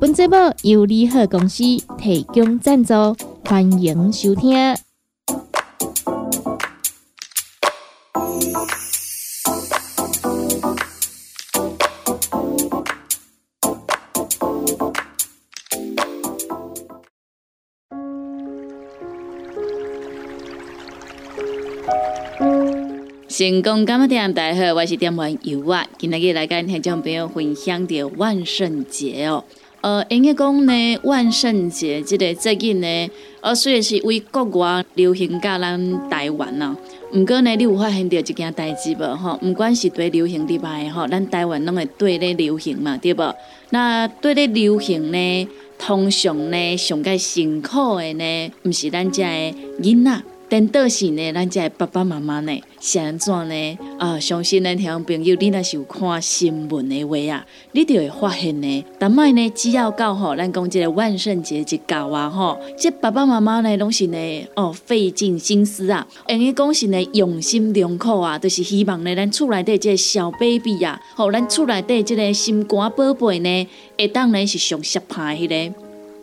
本节目由利好公司提供赞助，欢迎收听。成功干么店，大家好，我是店员尤啊，今日来跟听众朋友分享的万圣节哦。呃，应该讲呢，万圣节这个节日呢，呃，虽然是为国外流行到咱台湾呐，毋过呢，你有发现到一件代志无？吼，毋管是对流行伫外吼，咱台湾拢会对咧流行嘛，对无？那对咧流行呢，通常呢，上个辛苦的呢，毋是咱遮的囡仔。但倒是呢，咱这爸爸妈妈呢，是安怎呢？啊，相信咱听朋友，你若是有看新闻的话啊，你就会发现呢，但卖呢，只要到吼，咱讲这个万圣节一到啊吼，这爸爸妈妈呢，拢是呢，哦，费尽心思啊，因为讲是呢，用心良苦啊，就是希望呢，咱厝内底即个小 baby 啊，吼，咱厝内底即个心肝宝贝呢，会当呢是上色派迄个，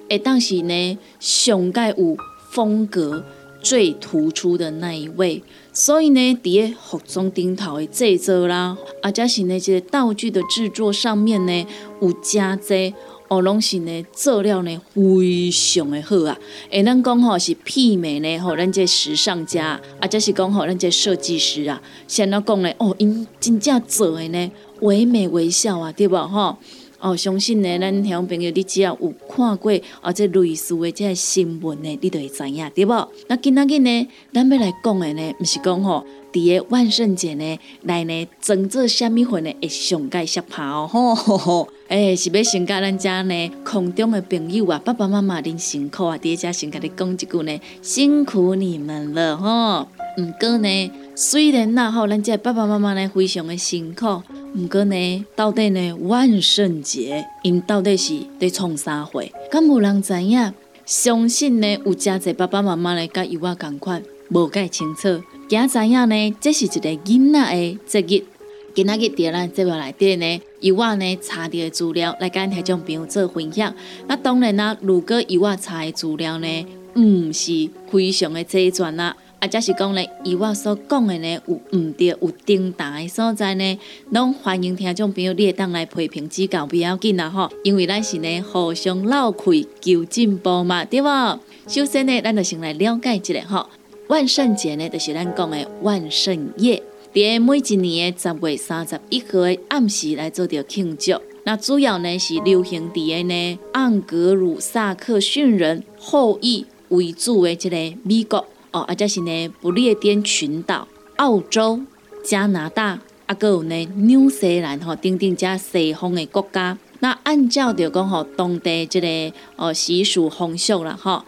会当是呢，上盖有风格。最突出的那一位，所以呢，伫个服装顶头的制作啦，啊，加是那些道具的制作上面呢，有加济，哦，拢是呢，做料呢非常的好啊。诶，咱讲吼是媲美呢，吼，咱这时尚家，啊，加是讲吼，咱这设计师啊，先来讲呢，哦，因真正做的呢，唯美微笑啊，对不吼？哦，相信呢，咱听朋友，你只要有看过啊，这类似的这新闻呢，你就会知影，对不？那今仔日呢，咱要来讲的呢，毋是讲吼，伫个万圣节呢，来呢，装作虾米粉呢，会上盖下拍哦，吼吼吼，诶，是要先甲咱遮呢，空中的朋友啊，爸爸妈妈恁辛苦啊，伫遮先甲你讲一句呢，辛苦你们了，吼。毋过呢，虽然那吼，咱这爸爸妈妈呢，非常的辛苦。毋过呢，到底呢，万圣节因到底是伫创啥货？敢无人知影？相信呢，有真侪爸爸妈妈呢，甲伊我共款，无介清楚。惊知影呢，这是一个囡仔的节日。今仔日伫咱节目内底呢，伊我呢查到的资料来跟听众朋友做分享。那当然啦，如果伊我查的资料呢，毋是非常的齐全啦。啊，则是讲呢，以我所讲的呢，有毋对、有重大的所在呢，拢欢迎听众朋友你会当来批评指教，不要紧啦吼，因为咱是呢互相闹开求进步嘛，对无？首先呢，咱就先来了解一下吼，万圣节呢，就是咱讲的万圣夜，伫每一年的十月三十一号的暗时来做着庆祝。那主要呢是流行伫个呢盎格鲁撒克逊人后裔为主的这个美国。哦，啊，则是呢，不列颠群岛、澳洲、加拿大，啊，搁有呢，纽西兰吼，等等遮西方的国家。那按照着讲吼，当地即个哦习俗风俗啦，吼，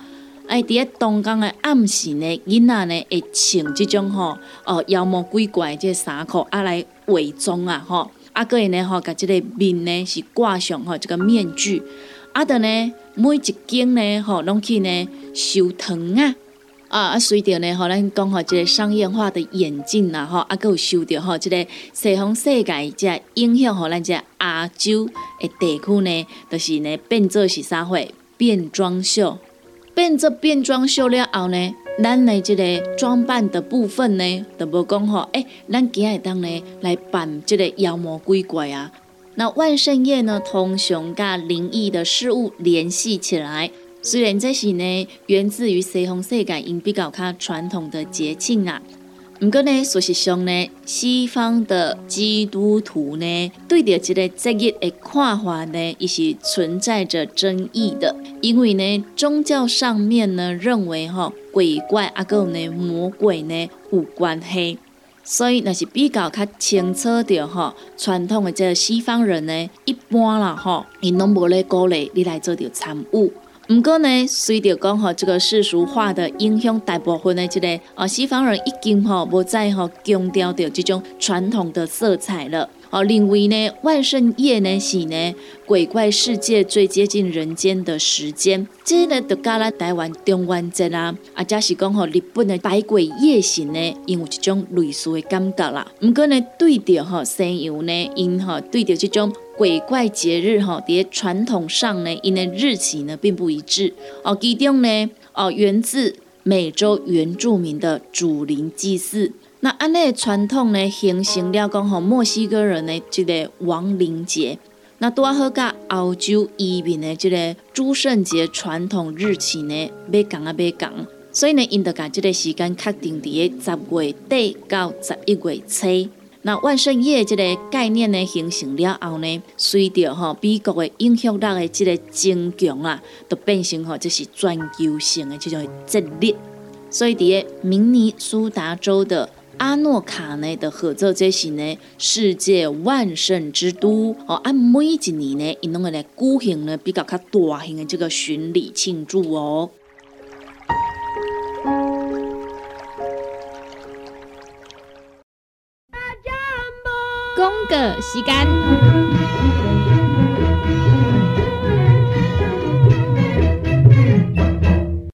哎，伫咧东港的暗时呢，囡仔呢会穿即种吼哦妖魔鬼怪即衫裤啊来伪装啊，吼，啊，搁会呢吼，甲即个面呢是挂上吼这个面具，啊的呢每一间呢吼拢去呢收糖啊。啊啊，随着呢，吼，咱讲吼，即个商业化的演进啦，吼，啊，佮有受着吼，即个西方世界即影响，吼，咱即亚洲的地区呢，就是呢变做是啥货变装秀，变做变装秀了后呢，咱的即个装扮的部分呢，就无讲吼，诶，咱今日当呢来扮即个妖魔鬼怪啊。那万圣夜呢，通常甲灵异的事物联系起来。虽然这是呢源自于西方世界因比较较传统的节庆啊，不过呢，事实上呢，西方的基督徒呢对着这个节日的看法呢，也是存在着争议的。因为呢，宗教上面呢认为哈鬼怪啊有呢魔鬼呢有关系，所以那是比较较清楚的哈。传统的这个西方人呢，一般啦哈，因拢无咧鼓励你来做着参悟。毋过呢，随着讲吼，这个世俗化的影响，大部分的这个哦，西方人已经吼无再吼强调着这种传统的色彩了。哦，认为呢，万圣夜呢是呢鬼怪世界最接近人间的时间，这呢就加咱台湾中元节啦，啊，加是讲吼日本的百鬼夜行呢，因有一种类似的感觉啦。毋过呢，对着吼西洋呢，因吼对着这种鬼怪节日吼，伫传统上呢，因的日期呢并不一致。哦，其中呢，哦源自美洲原住民的祖灵祭祀。那安尼传统呢，形成了讲吼墨西哥人的这个亡灵节，那拄好甲欧洲移民的这个诸圣节传统日期呢，要讲啊要讲，所以呢，因得甲这个时间确定伫个十月底到十一月初。那万圣夜这个概念呢，形成了后呢，随着吼美国的影响力的这个增强啊，都变成吼这是全球性的这种节日。所以伫个明尼苏达州的。阿诺卡呢的合作，这是呢世界万圣之都哦。按每一年呢，因拢会来举行呢比较较大型的这个巡礼庆祝哦。时间。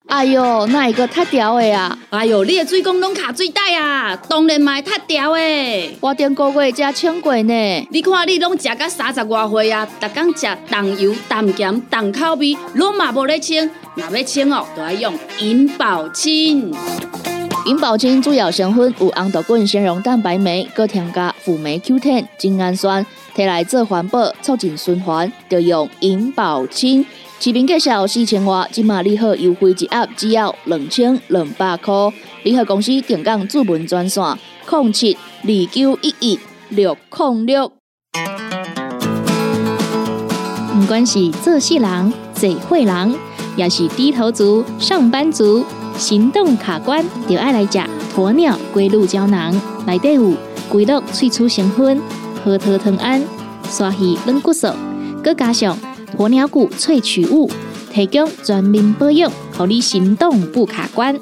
哎哟，那一个太屌的呀！哎哟，你的水工拢卡水袋啊，当然嘛太屌的。我顶个月才称过呢。你看你拢食到三十外岁啊，逐工食重油、重咸、重口味，拢嘛无咧称。若要称哦，就要用银保清。银保清主要成分有红豆根、纤溶蛋白酶，搁添加辅酶 Q10、精氨酸，摕来做环保、促进循环，就用银保清。视频介绍四千瓦，今马利好优惠一盒只要两千两百块。利好公司定岗主文专线：零七二九一一六零六。不管是做事人、做会人，也是低头族、上班族，行动卡关，就爱来吃鸵鸟龟鹿胶囊。内底有龟鹿萃取成分，核桃藤胺、刷鱼软骨素，佮加上。鸵鸟骨萃取物，提供全面保养，让你行动不卡关。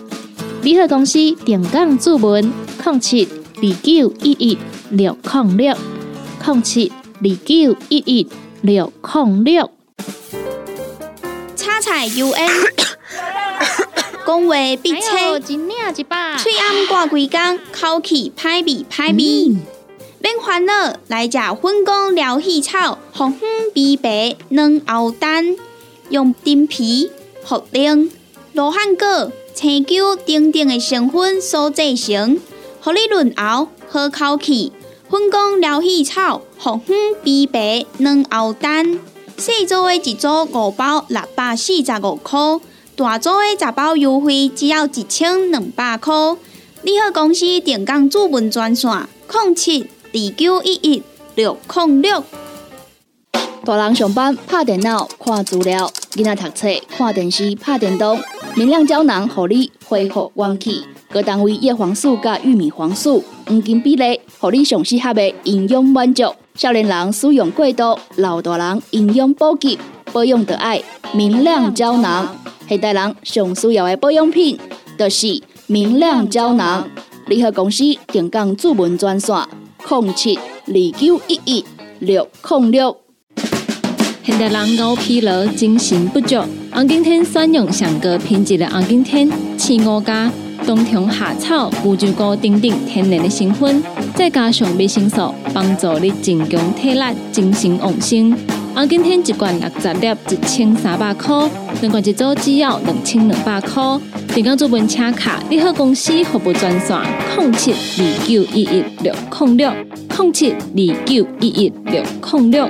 联合公司电杠注文：零七二九一一六零六零七二九一一六零六。叉彩 U N，讲话必切，嘴暗挂几工，口气歹味歹味。免烦恼，来食粉工疗气草，红粉枇杷软藕丹，用丁皮、茯苓、罗汉果、青椒等等的成分所制成，合你润喉好口气。粉工疗气草，红粉枇杷软藕丹，四组的一组五包六百四十五块，大组的十包优惠只要一千两百块。你好，公司电工主文专线：零七。二九一一六零六。大人上班拍电脑看资料，囡仔读册看电视拍电动。明亮胶囊，互你恢复元气。各单位叶黄素加玉米黄素黄金比例，互你上适合的营养满足。少年人使用过度，老大人营养补给，保养的爱明亮胶囊。现代人上需要的保养品，就是明亮胶囊。联合公司定岗主文专线。零七二九一一六零六。现代人熬疲劳、精神不足，红景天选用上个品质的红景天，青五加冬虫夏草、乌鸡菇等等天然的成分，再加上维生素，帮助你增强体力、精神旺盛。红景天一罐六十粒，一千三百块；两罐一组，只要两千两百块。点讲做本车卡，你好公司服务专线：零七二九一一六零六零七二九一一六零六。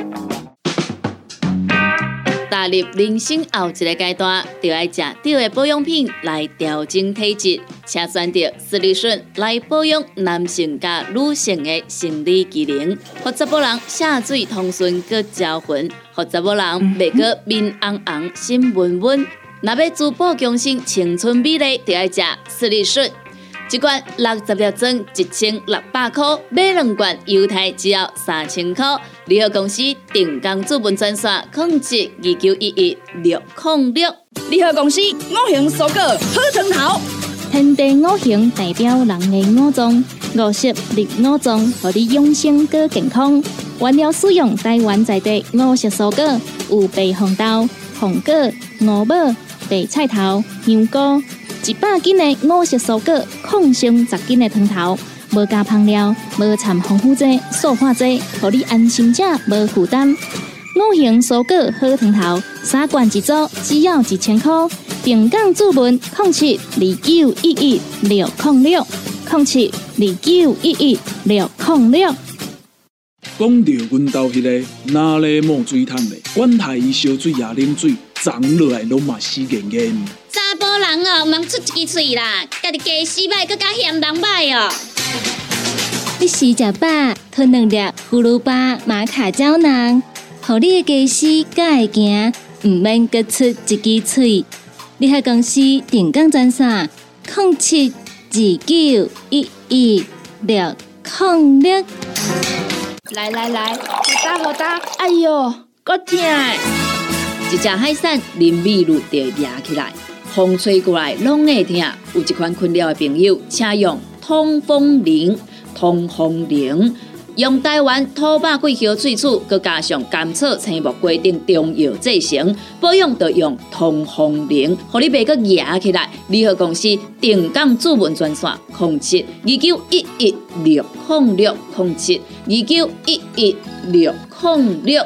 踏入人生后一个阶段，就要食对的保养品来调整体质，请选择斯利顺来保养男性加女性的生理机能，或者某人下水通顺个招魂，或者某人袂个面红红心温温。若要珠宝更新青春美丽，就要食斯利顺。一罐六十粒装，一千六百块；买两罐，犹太只要三千块。联合公司定岗资本专线：控制二九一一六零六。联合公司五行蔬果好藤头。天地五行代表人的五脏，五色绿五脏，让你养生更健康。原料使用台湾在地五色蔬果，有白红豆、红果、五宝、白菜头、香菇，一百斤的五色蔬果，抗性十斤的汤头，无加香料，无掺防腐剂、塑化剂，让你安心吃，无负担。五行蔬果好汤头，三罐一组，只要一千块。平港注文：控七二九一一六零六控七二九一一六零六。讲到阮兜迄个哪里冒水桶的，管他伊烧水也啉水，长落来拢嘛死严严。查甫人哦，毋通出一支嘴啦，家己家洗歹，更加嫌人歹哦。你食食饱，吞两粒葫芦巴、马卡胶囊，互你的家洗才会行，毋免各出一支嘴。你海公司定岗专线：零七二九一一六零六。来来来，好打好打，哎哟，够痛！一只海扇林密路就压起来，风吹过来拢会痛。有一款困扰的朋友，请用通风铃，通风铃。用台湾土八桂香萃取，佮加上甘草、青木规定中药制成，保养要用通风灵，互你袂佮压起来。联合公司定岗主文专线：控七二九一一六控六控七二九一一六控六。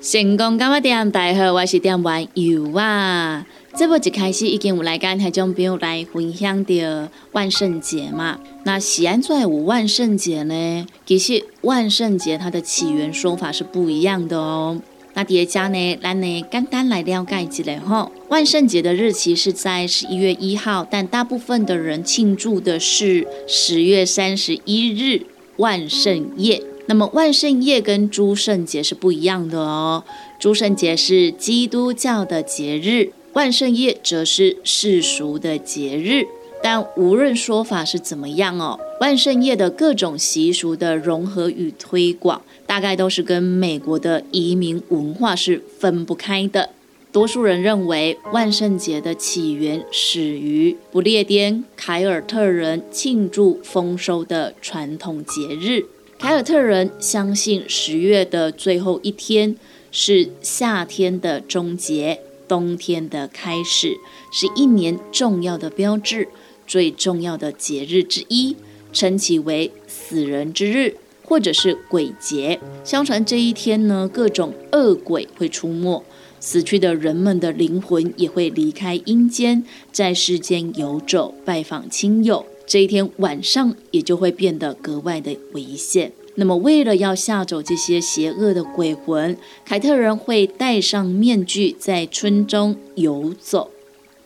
成功干么店？大号，我是店员尤啊。这部一开始已经有来跟台中朋友来分享的万圣节嘛？那喜安在有万圣节呢？其实万圣节它的起源说法是不一样的哦。那叠加呢，咱呢简单来了解一下吼。万圣节的日期是在十一月一号，但大部分的人庆祝的是十月三十一日万圣夜。那么万圣夜跟诸圣节是不一样的哦。诸圣节是基督教的节日。万圣夜则是世俗的节日，但无论说法是怎么样哦，万圣夜的各种习俗的融合与推广，大概都是跟美国的移民文化是分不开的。多数人认为，万圣节的起源始于不列颠凯尔特人庆祝丰收的传统节日。凯尔特人相信十月的最后一天是夏天的终结。冬天的开始是一年重要的标志，最重要的节日之一，称其为死人之日，或者是鬼节。相传这一天呢，各种恶鬼会出没，死去的人们的灵魂也会离开阴间，在世间游走，拜访亲友。这一天晚上也就会变得格外的危险。那么，为了要吓走这些邪恶的鬼魂，凯特人会戴上面具在村中游走。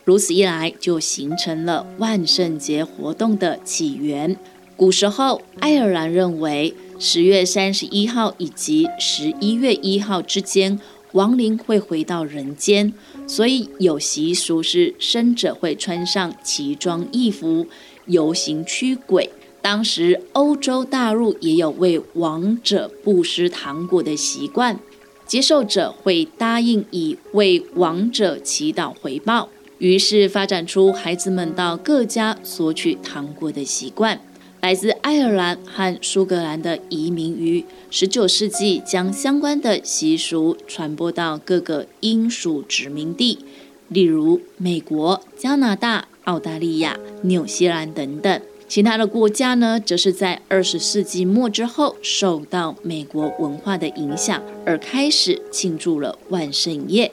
如此一来，就形成了万圣节活动的起源。古时候，爱尔兰认为十月三十一号以及十一月一号之间，亡灵会回到人间，所以有习俗是生者会穿上奇装异服游行驱鬼。当时欧洲大陆也有为亡者布施糖果的习惯，接受者会答应以为亡者祈祷回报，于是发展出孩子们到各家索取糖果的习惯。来自爱尔兰和苏格兰的移民于十九世纪将相关的习俗传播到各个英属殖民地，例如美国、加拿大、澳大利亚、纽西兰等等。其他的国家呢，则是在二十世纪末之后，受到美国文化的影响，而开始庆祝了万圣夜。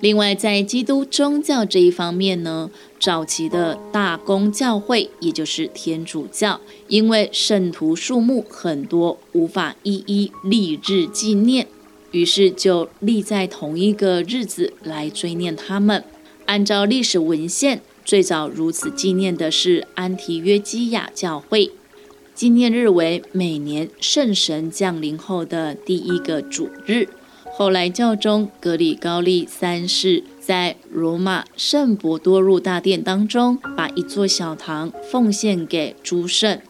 另外，在基督宗教这一方面呢，早期的大公教会，也就是天主教，因为圣徒数目很多，无法一一立日纪念，于是就立在同一个日子来追念他们。按照历史文献。最早如此纪念的是安提约基亚教会，纪念日为每年圣神降临后的第一个主日。后来教宗格里高利三世在罗马圣伯多禄大殿当中，把一座小堂奉献给诸圣，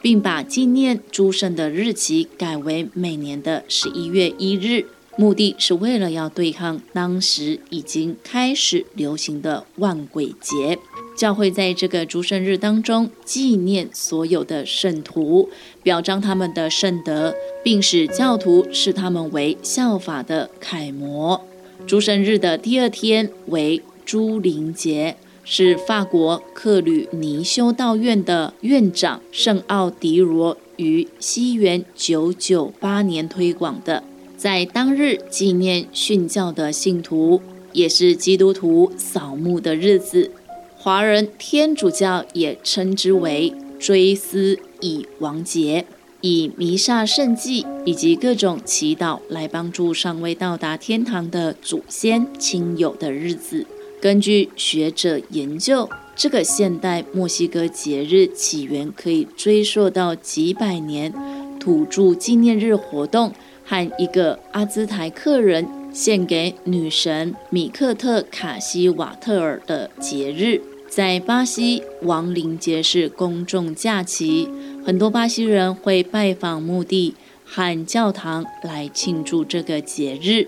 并把纪念诸圣的日期改为每年的十一月一日，目的是为了要对抗当时已经开始流行的万鬼节。教会在这个诸圣日当中纪念所有的圣徒，表彰他们的圣德，并使教徒视他们为效法的楷模。诸圣日的第二天为朱灵节。是法国克吕尼修道院的院长圣奥迪罗于西元九九八年推广的，在当日纪念殉教的信徒，也是基督徒扫墓的日子。华人天主教也称之为追思已亡节，以弥撒圣祭以及各种祈祷来帮助尚未到达天堂的祖先亲友的日子。根据学者研究，这个现代墨西哥节日起源可以追溯到几百年土著纪念日活动和一个阿兹台克人献给女神米克特卡西瓦特尔的节日。在巴西，亡灵节是公众假期，很多巴西人会拜访墓地和教堂来庆祝这个节日。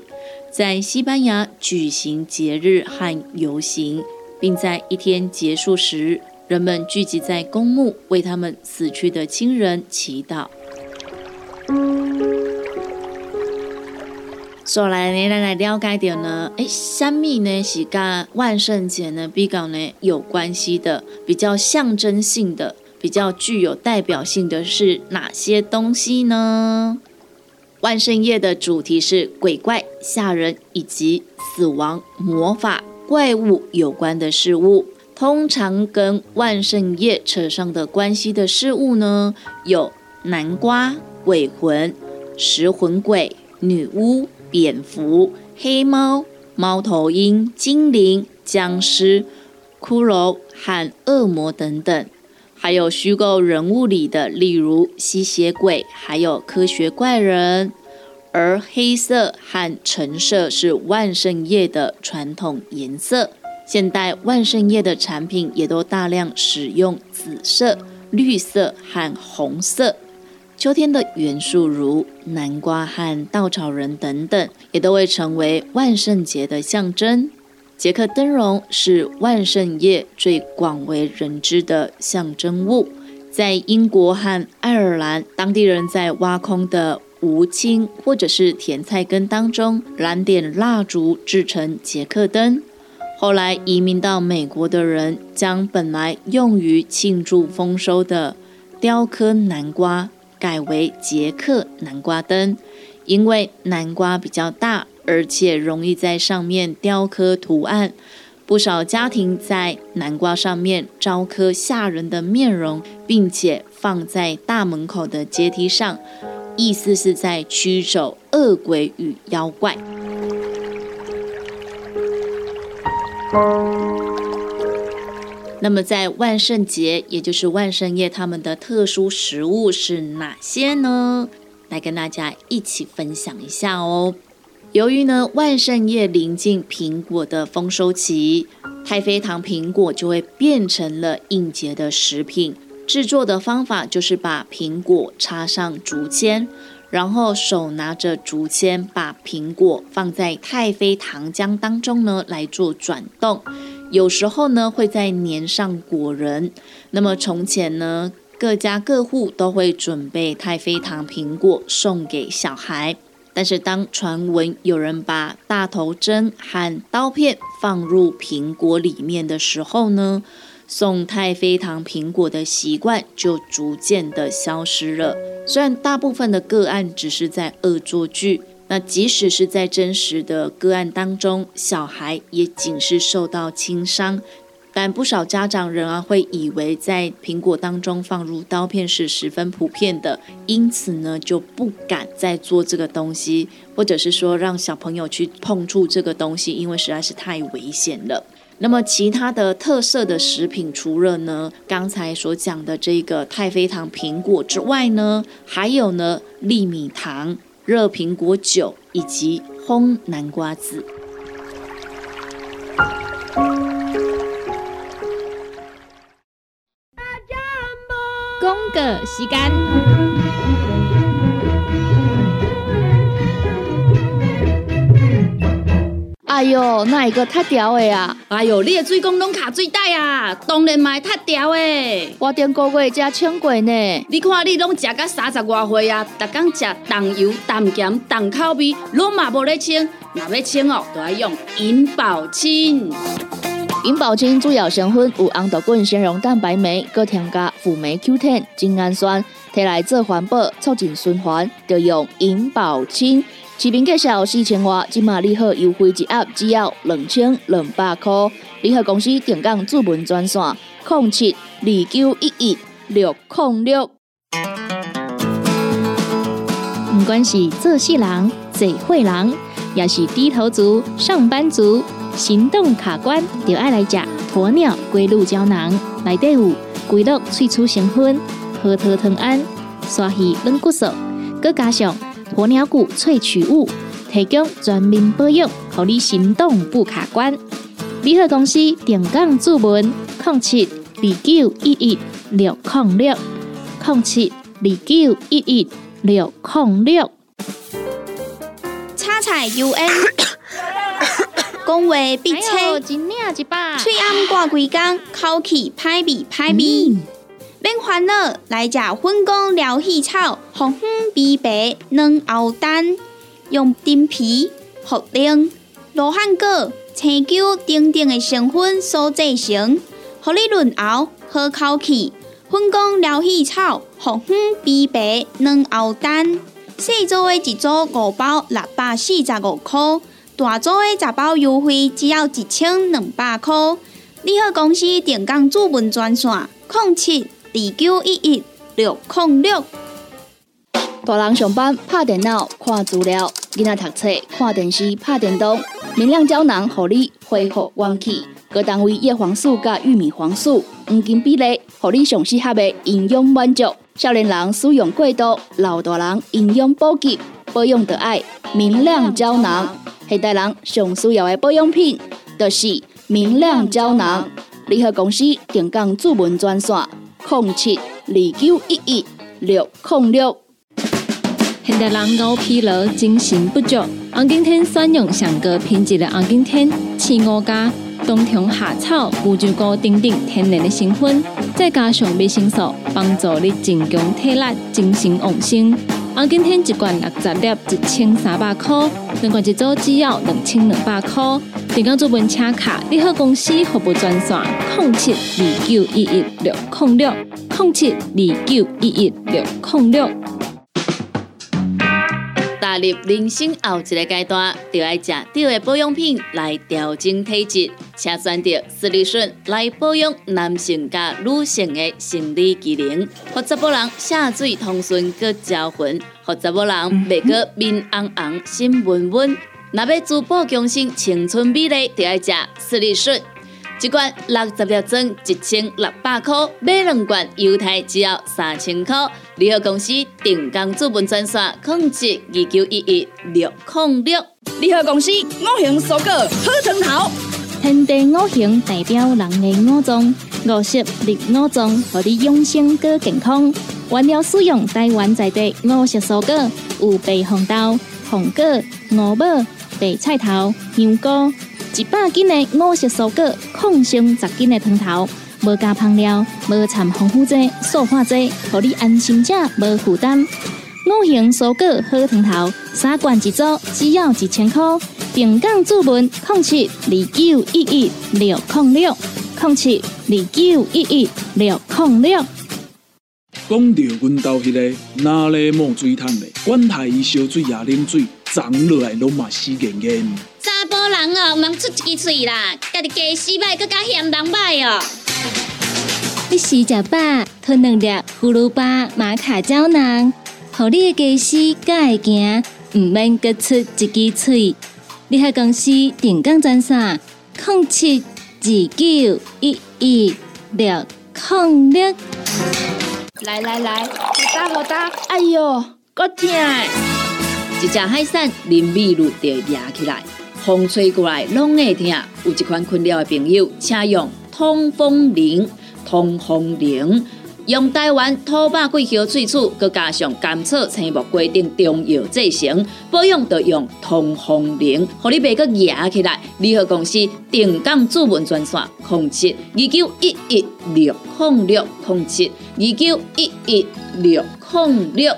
在西班牙举行节日和游行，并在一天结束时，人们聚集在公墓，为他们死去的亲人祈祷。说来，来来了解点呢，哎，三密呢是跟万圣节呢比较呢有关系的，比较象征性的，比较具有代表性的是哪些东西呢？万圣夜的主题是鬼怪、吓人以及死亡、魔法、怪物有关的事物。通常跟万圣夜扯上的关系的事物呢，有南瓜、鬼魂、食魂鬼、女巫、蝙蝠、黑猫、猫头鹰、精灵、僵尸、骷髅和恶魔等等。还有虚构人物里的，例如吸血鬼，还有科学怪人。而黑色和橙色是万圣夜的传统颜色。现代万圣夜的产品也都大量使用紫色、绿色和红色。秋天的元素如南瓜和稻草人等等，也都会成为万圣节的象征。捷克灯笼是万圣夜最广为人知的象征物，在英国和爱尔兰，当地人在挖空的无青或者是甜菜根当中燃点蜡烛制成捷克灯。后来移民到美国的人，将本来用于庆祝丰收的雕刻南瓜改为捷克南瓜灯，因为南瓜比较大。而且容易在上面雕刻图案，不少家庭在南瓜上面雕刻吓人的面容，并且放在大门口的阶梯上，意思是在驱走恶鬼与妖怪。那么在万圣节，也就是万圣夜，他们的特殊食物是哪些呢？来跟大家一起分享一下哦。由于呢，万圣夜临近苹果的丰收期，太妃糖苹果就会变成了应节的食品。制作的方法就是把苹果插上竹签，然后手拿着竹签，把苹果放在太妃糖浆当中呢来做转动。有时候呢，会在粘上果仁。那么从前呢，各家各户都会准备太妃糖苹果送给小孩。但是，当传闻有人把大头针和刀片放入苹果里面的时候呢，送太妃糖苹果的习惯就逐渐的消失了。虽然大部分的个案只是在恶作剧，那即使是在真实的个案当中，小孩也仅是受到轻伤。但不少家长仍然会以为在苹果当中放入刀片是十分普遍的，因此呢就不敢再做这个东西，或者是说让小朋友去碰触这个东西，因为实在是太危险了。那么其他的特色的食品，除了呢刚才所讲的这个太妃糖苹果之外呢，还有呢粒米糖、热苹果酒以及烘南瓜子。个时间。哎哟，那一个太屌的啊！哎哟，你的水工拢卡水袋啊，当然嘛太屌的。我顶个月才称过呢。你看你拢食到三十外岁啊，逐天食重油、重咸、重口味，拢嘛无咧称。若要称哦，都要用银保清。银保清主要成分有红豆根、纤溶蛋白酶，搁添加辅酶 Q10、精氨酸，摕来做环保、促进循环，就用银保清。市面介绍四千瓦，今马利好优惠一盒只要两千两百块。联合公司定岗主文专线：零七二九一一六零六。不管是做事人、做会人，也是低头族、上班族，行动卡关，就爱来食鸵鸟龟鹿胶囊。内底有龟鹿萃取成分，核桃藤胺、刷鱼软骨素，佮加上。鸵鸟骨萃取物，提供全面保养，让你行动不卡关。联合公司定岗注文：零七二九一一六零六零七二九一一六零六。叉彩 U N，讲话必切，嘴暗挂几工，口气歹味歹味。免烦恼，来食粉工疗气草，红粉碧白软藕蛋，用丁皮、茯苓、罗汉果、青椒等等的成分所制成，合你润喉好口气。粉工疗气草，红粉碧白软藕蛋，细组的一组五包六百四十五块，大组的十包优惠只要一千两百块。你好，公司电工主文专线：零七。二九一一六零六，大人上班拍电脑看资料，囡仔读册看电视拍电动，明亮胶囊合你恢复元气。各单位叶黄素加玉米黄素黄金比例，合你上适合的营养满足。少年人使用过度，老大人营养补给保养的爱明亮胶囊。现代人上需要的保养品，就是明亮胶囊。联合公司定岗主文专线。零七二九一一六零六。现代人熬疲劳、精神不足，红景天选用上个品质的红景天，青五加冬虫夏草、乌鸡菇等等天然的成分，再加上维生素，帮助你增强体力、精神旺盛。红景天一罐六十粒，一千三百块；两罐一组只要两千两百块。电工做本车卡，你好公司服务专线：零七二九一一六零六零七二九一一六零六。踏入人生后一个阶段，就要食对的保养品来调整体质，请选择斯利顺来保养男性加女性的生理机能，或者某人下水通顺个招魂，或者某人袂个面红红心温温。若要珠宝强身、青春美丽，就要食斯利顺。一罐六十粒装，一千六百块；买两罐，犹太只要三千块。联合公司定岗资本专线：控制二九一一六零六。联合公司五行蔬果好成头。天地五行代表人的五脏，五色绿五脏，让你养生更健康。原料使用台湾在地五色蔬果，有白红豆、红果、五宝。白菜头、香菇，一百斤的五色蔬果，抗性十斤的汤头，无加香料，无掺防腐剂、塑化剂，让你安心吃，无负担。五行蔬果好汤头，三罐一组，只要一千块。平港注文：零七二九一一六零六零七二九一一六零六。讲到阮兜迄个哪里冒水桶的，管他伊烧水也啉水。长落来拢嘛死严严。查甫人哦，毋出一支嘴啦，家己加洗歹，更加嫌人歹哦。你洗食饱，吞两粒葫芦巴马卡胶囊，互你的家洗更会行，毋免各出一支嘴。你喺公司定岗赚啥？零七二九一一六零六。来来来，好打好打，哎哟，够痛！一只海扇淋米露就压起来，风吹过来拢会痛。有一款困扰的朋友，请用通风铃、通风铃。用台湾土白桂花萃取，佮加上甘草、青木规定中药制成，保养要用通风灵，互你袂佮压起来。联合公司定岗主文专线：控七二九一一六控六控七二九一一六控六。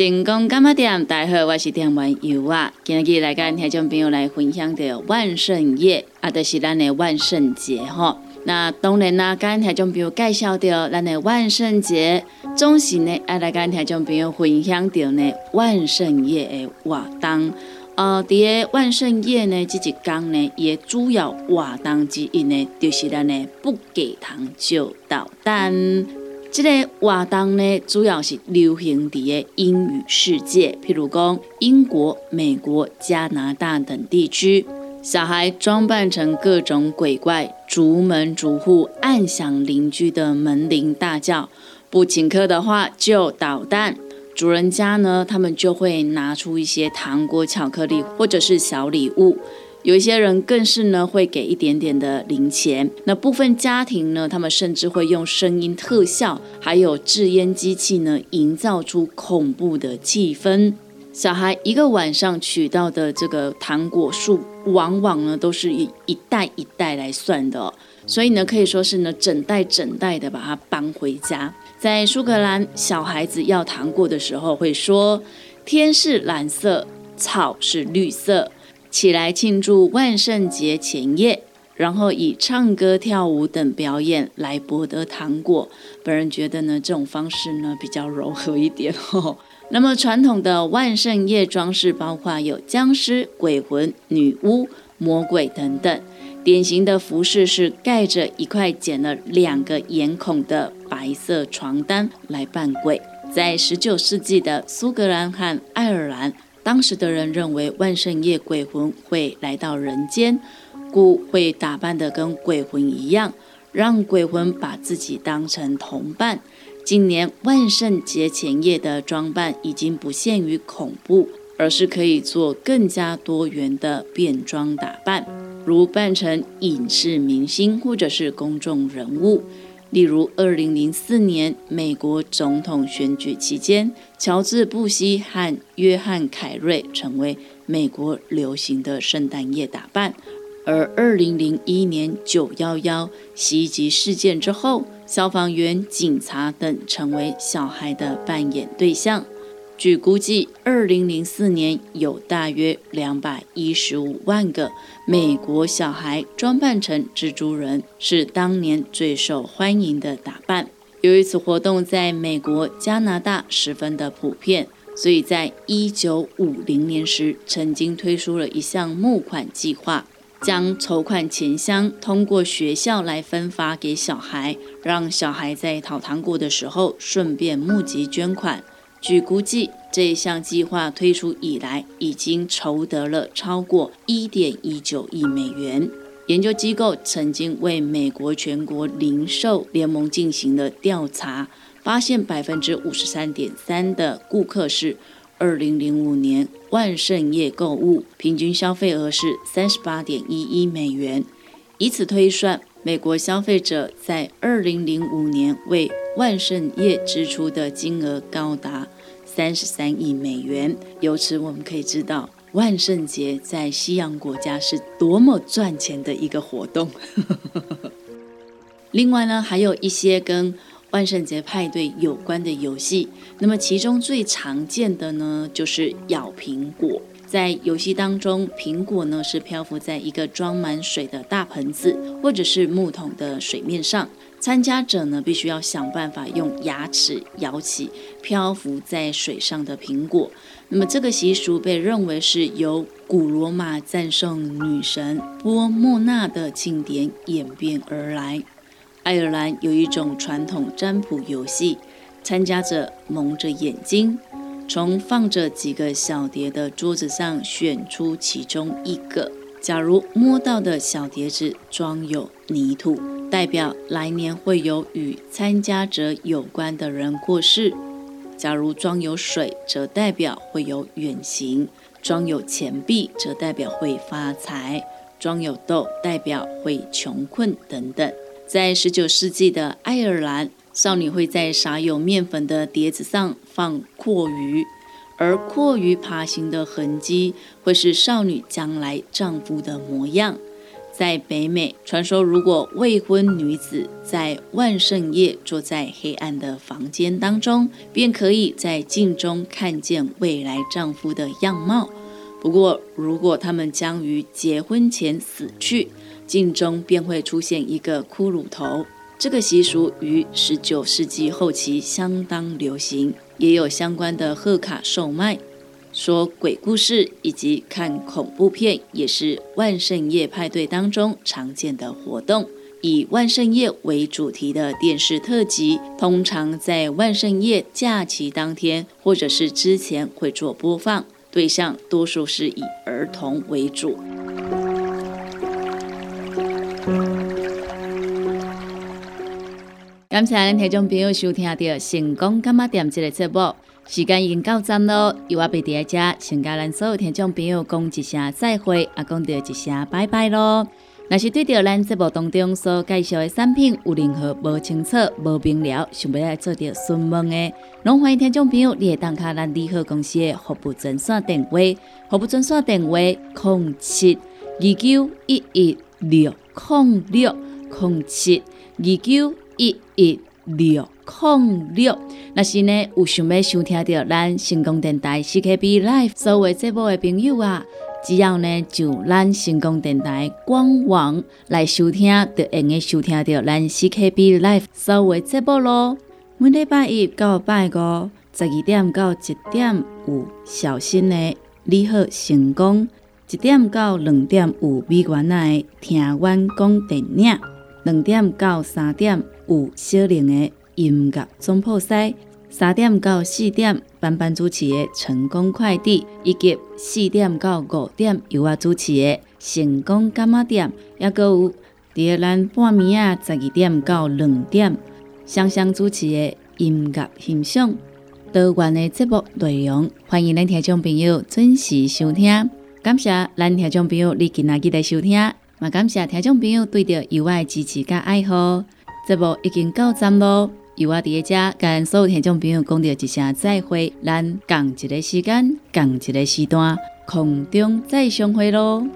成功干嘛店？大家好，我是店员尤啊。今日来跟听众朋友来分享的万圣夜，啊，就是咱的万圣节吼。那当然啦，跟听众朋友介绍着咱的万圣节，总是呢爱来跟听众朋友分享着呢万圣夜的活动。呃，伫个万圣夜呢，这一天呢，也主要活动之一呢，就是咱的不给糖就捣蛋。这个活动呢，主要是流行伫个英语世界，譬如讲英国、美国、加拿大等地区，小孩装扮成各种鬼怪，逐门逐户按响邻居的门铃，大叫不请客的话就捣蛋。主人家呢，他们就会拿出一些糖果、巧克力或者是小礼物。有一些人更是呢，会给一点点的零钱。那部分家庭呢，他们甚至会用声音特效，还有制烟机器呢，营造出恐怖的气氛。小孩一个晚上取到的这个糖果数，往往呢都是以一袋一袋来算的，所以呢可以说是呢整袋整袋的把它搬回家。在苏格兰，小孩子要糖果的时候会说：“天是蓝色，草是绿色。”起来庆祝万圣节前夜，然后以唱歌、跳舞等表演来博得糖果。本人觉得呢，这种方式呢比较柔和一点哦。那么传统的万圣夜装饰包括有僵尸、鬼魂、女巫、魔鬼等等。典型的服饰是盖着一块剪了两个眼孔的白色床单来扮鬼。在十九世纪的苏格兰和爱尔兰。当时的人认为万圣夜鬼魂会来到人间，故会打扮得跟鬼魂一样，让鬼魂把自己当成同伴。今年万圣节前夜的装扮已经不限于恐怖，而是可以做更加多元的变装打扮，如扮成影视明星或者是公众人物。例如，二零零四年美国总统选举期间，乔治·布希和约翰·凯瑞成为美国流行的圣诞夜打扮；而二零零一年九幺幺袭击事件之后，消防员、警察等成为小孩的扮演对象。据估计，二零零四年有大约两百一十五万个美国小孩装扮成蜘蛛人，是当年最受欢迎的打扮。由于此活动在美国、加拿大十分的普遍，所以在一九五零年时，曾经推出了一项募款计划，将筹款钱箱通过学校来分发给小孩，让小孩在讨糖果的时候顺便募集捐款。据估计，这一项计划推出以来，已经筹得了超过一点一九亿美元。研究机构曾经为美国全国零售联盟进行了调查，发现百分之五十三点三的顾客是二零零五年万圣夜购物，平均消费额是三十八点一一美元。以此推算，美国消费者在二零零五年为万圣夜支出的金额高达三十三亿美元。由此我们可以知道，万圣节在西洋国家是多么赚钱的一个活动。另外呢，还有一些跟万圣节派对有关的游戏。那么其中最常见的呢，就是咬苹果。在游戏当中，苹果呢是漂浮在一个装满水的大盆子或者是木桶的水面上。参加者呢，必须要想办法用牙齿咬起漂浮在水上的苹果。那么，这个习俗被认为是由古罗马战胜女神波莫娜的庆典演变而来。爱尔兰有一种传统占卜游戏，参加者蒙着眼睛，从放着几个小碟的桌子上选出其中一个。假如摸到的小碟子装有泥土，代表来年会有与参加者有关的人过世；假如装有水，则代表会有远行；装有钱币，则代表会发财；装有豆，代表会穷困等等。在十九世纪的爱尔兰，少女会在撒有面粉的碟子上放阔鱼，而阔鱼爬行的痕迹会是少女将来丈夫的模样。在北美，传说如果未婚女子在万圣夜坐在黑暗的房间当中，便可以在镜中看见未来丈夫的样貌。不过，如果他们将于结婚前死去，镜中便会出现一个骷髅头。这个习俗于十九世纪后期相当流行，也有相关的贺卡售卖。说鬼故事以及看恐怖片也是万圣夜派对当中常见的活动。以万圣夜为主题的电视特辑，通常在万圣夜假期当天或者是之前会做播放，对象多数是以儿童为主。感谢咱听众朋友收听到《成功干嘛店》这个节目，时间已经到站咯。由我贝在遮，先甲咱所有听众朋友讲一声再会，也讲到一声拜拜咯。若是对着咱节目当中所介绍的产品有任何无清楚、无明了，想要来做着询问的，拢欢迎听众朋友会打卡咱利好公司的服务专线电话，服务专线电话：零七二九一一六零六零七二九。一一六零六，若是呢有想要收听到咱成功电台 CKB Life 所有节目的朋友啊，只要呢就咱成功电台官网来收听，就会用收听到咱 CKB Life 所有节目咯。每礼拜一到拜五十二点到一点有小新的你好成功，一点到两点有美元的听阮讲电影，两点到三点。有小玲的音乐总铺塞，三点到四点班班主持的成功快递，以及四点到五点由我主持的成功干妈店，也个有第二咱半暝啊十二点到两点双双主持的音乐欣赏，多元的节目内容，欢迎咱听众朋友准时收听。感谢咱听众朋友你今仔日的收听，也感谢听众朋友对着由我的支持甲爱好。节目已经到站咯，由我伫遮跟所有听众朋友讲着一声再会，咱共一个时间，共一个时段，空中再相会咯。